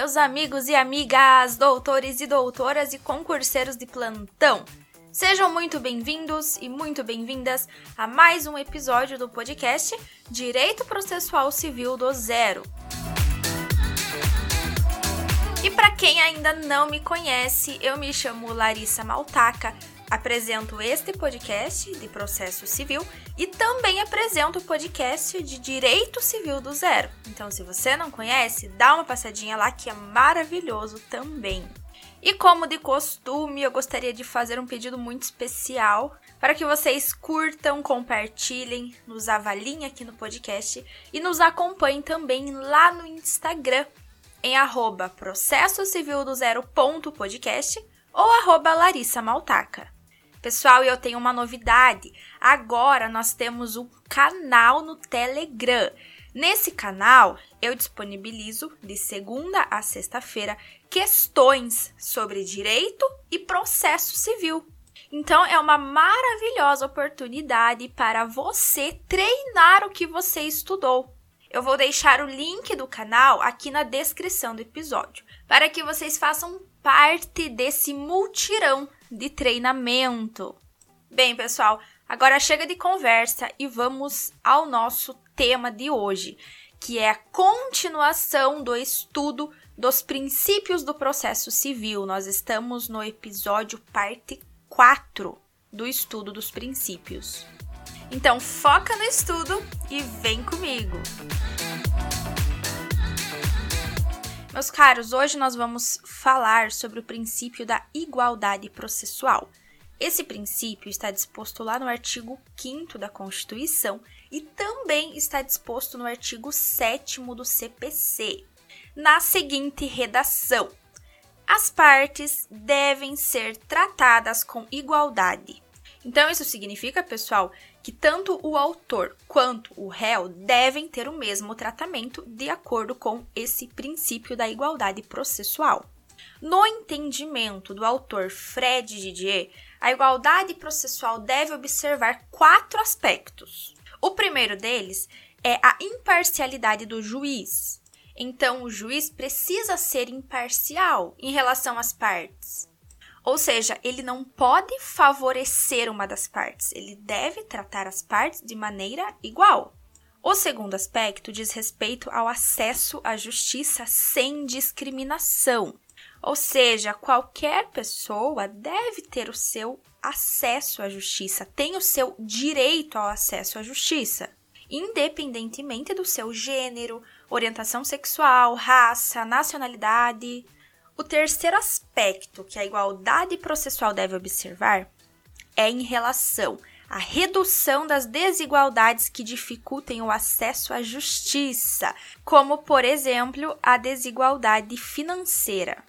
meus amigos e amigas, doutores e doutoras e concurseiros de plantão. Sejam muito bem-vindos e muito bem-vindas a mais um episódio do podcast Direito Processual Civil do Zero. E para quem ainda não me conhece, eu me chamo Larissa Maltaca, apresento este podcast de processo civil e também apresento o podcast de Direito Civil do Zero. Então, se você não conhece, dá uma passadinha lá que é maravilhoso também. E como de costume, eu gostaria de fazer um pedido muito especial para que vocês curtam, compartilhem, nos avaliem aqui no podcast e nos acompanhem também lá no Instagram em arroba ou arroba Larissa Maltaca. Pessoal, eu tenho uma novidade. Agora nós temos um canal no Telegram. Nesse canal, eu disponibilizo de segunda a sexta-feira questões sobre direito e processo civil. Então, é uma maravilhosa oportunidade para você treinar o que você estudou. Eu vou deixar o link do canal aqui na descrição do episódio, para que vocês façam parte desse multirão de treinamento. Bem, pessoal, agora chega de conversa e vamos ao nosso tema de hoje, que é a continuação do estudo dos princípios do processo civil. Nós estamos no episódio parte 4 do estudo dos princípios. Então, foca no estudo e vem comigo! Meus caros, hoje nós vamos falar sobre o princípio da igualdade processual. Esse princípio está disposto lá no artigo 5 da Constituição e também está disposto no artigo 7 do CPC, na seguinte redação: As partes devem ser tratadas com igualdade. Então, isso significa, pessoal, que tanto o autor quanto o réu devem ter o mesmo tratamento de acordo com esse princípio da igualdade processual. No entendimento do autor Fred Didier, a igualdade processual deve observar quatro aspectos. O primeiro deles é a imparcialidade do juiz. Então, o juiz precisa ser imparcial em relação às partes. Ou seja, ele não pode favorecer uma das partes, ele deve tratar as partes de maneira igual. O segundo aspecto diz respeito ao acesso à justiça sem discriminação. Ou seja, qualquer pessoa deve ter o seu acesso à justiça, tem o seu direito ao acesso à justiça, independentemente do seu gênero, orientação sexual, raça, nacionalidade, o terceiro aspecto que a igualdade processual deve observar é em relação à redução das desigualdades que dificultem o acesso à justiça, como, por exemplo, a desigualdade financeira.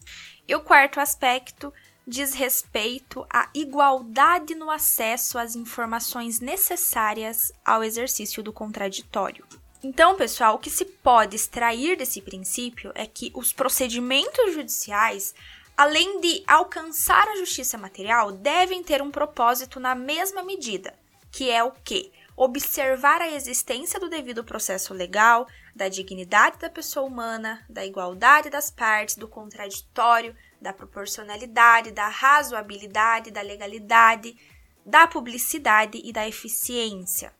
E o quarto aspecto diz respeito à igualdade no acesso às informações necessárias ao exercício do contraditório. Então, pessoal, o que se pode extrair desse princípio é que os procedimentos judiciais, além de alcançar a justiça material, devem ter um propósito na mesma medida, que é o que? Observar a existência do devido processo legal, da dignidade da pessoa humana, da igualdade das partes, do contraditório, da proporcionalidade, da razoabilidade, da legalidade, da publicidade e da eficiência.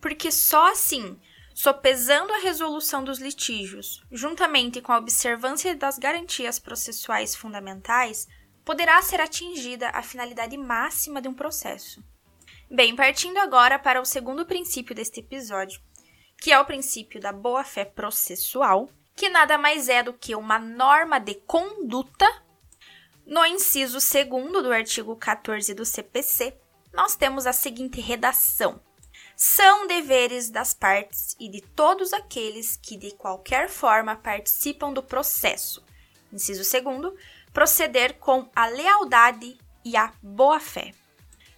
Porque só assim sopesando a resolução dos litígios, juntamente com a observância das garantias processuais fundamentais, poderá ser atingida a finalidade máxima de um processo. Bem, partindo agora para o segundo princípio deste episódio, que é o princípio da boa-fé processual, que nada mais é do que uma norma de conduta. No inciso segundo do artigo 14 do CPC, nós temos a seguinte redação: são deveres das partes e de todos aqueles que de qualquer forma participam do processo. Inciso segundo, proceder com a lealdade e a boa-fé.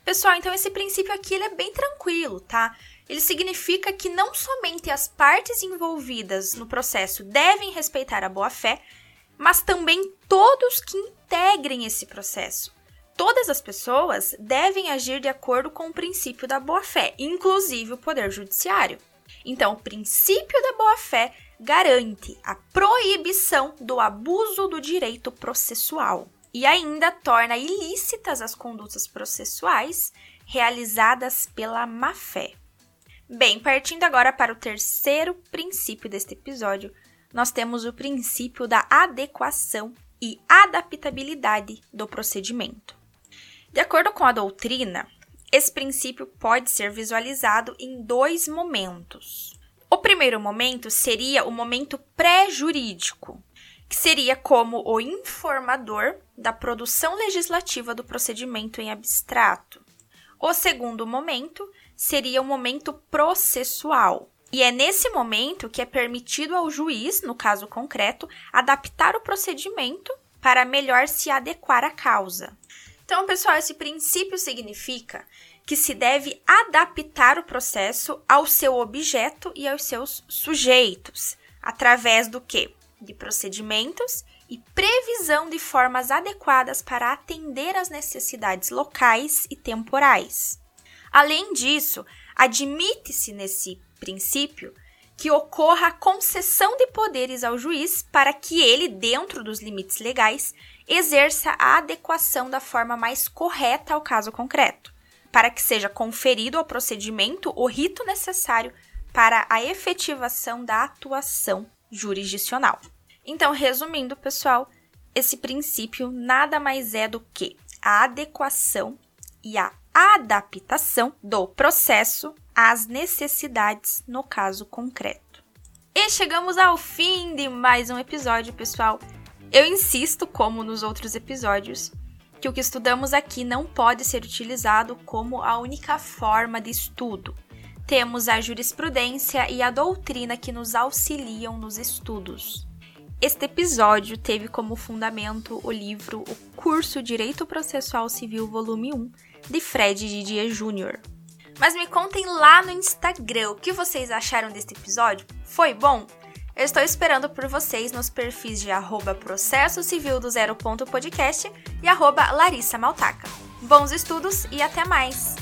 Pessoal, então esse princípio aqui ele é bem tranquilo, tá? Ele significa que não somente as partes envolvidas no processo devem respeitar a boa-fé, mas também todos que integrem esse processo. Todas as pessoas devem agir de acordo com o princípio da boa-fé, inclusive o Poder Judiciário. Então, o princípio da boa-fé garante a proibição do abuso do direito processual e ainda torna ilícitas as condutas processuais realizadas pela má-fé. Bem, partindo agora para o terceiro princípio deste episódio, nós temos o princípio da adequação e adaptabilidade do procedimento. De acordo com a doutrina, esse princípio pode ser visualizado em dois momentos. O primeiro momento seria o momento pré-jurídico, que seria como o informador da produção legislativa do procedimento em abstrato. O segundo momento seria o momento processual. E é nesse momento que é permitido ao juiz, no caso concreto, adaptar o procedimento para melhor se adequar à causa. Então, pessoal, esse princípio significa que se deve adaptar o processo ao seu objeto e aos seus sujeitos, através do que? De procedimentos e previsão de formas adequadas para atender às necessidades locais e temporais. Além disso, admite-se nesse princípio que ocorra a concessão de poderes ao juiz para que ele, dentro dos limites legais, exerça a adequação da forma mais correta ao caso concreto, para que seja conferido ao procedimento o rito necessário para a efetivação da atuação jurisdicional. Então, resumindo, pessoal, esse princípio nada mais é do que a adequação e a adaptação do processo às necessidades no caso concreto. E chegamos ao fim de mais um episódio, pessoal. Eu insisto, como nos outros episódios, que o que estudamos aqui não pode ser utilizado como a única forma de estudo. Temos a jurisprudência e a doutrina que nos auxiliam nos estudos. Este episódio teve como fundamento o livro O Curso Direito Processual Civil, volume 1, de Fred Didier Jr. Mas me contem lá no Instagram o que vocês acharam deste episódio. Foi bom? Estou esperando por vocês nos perfis de arroba processo civil do zero ponto podcast e arroba Larissa Maltaca. Bons estudos e até mais!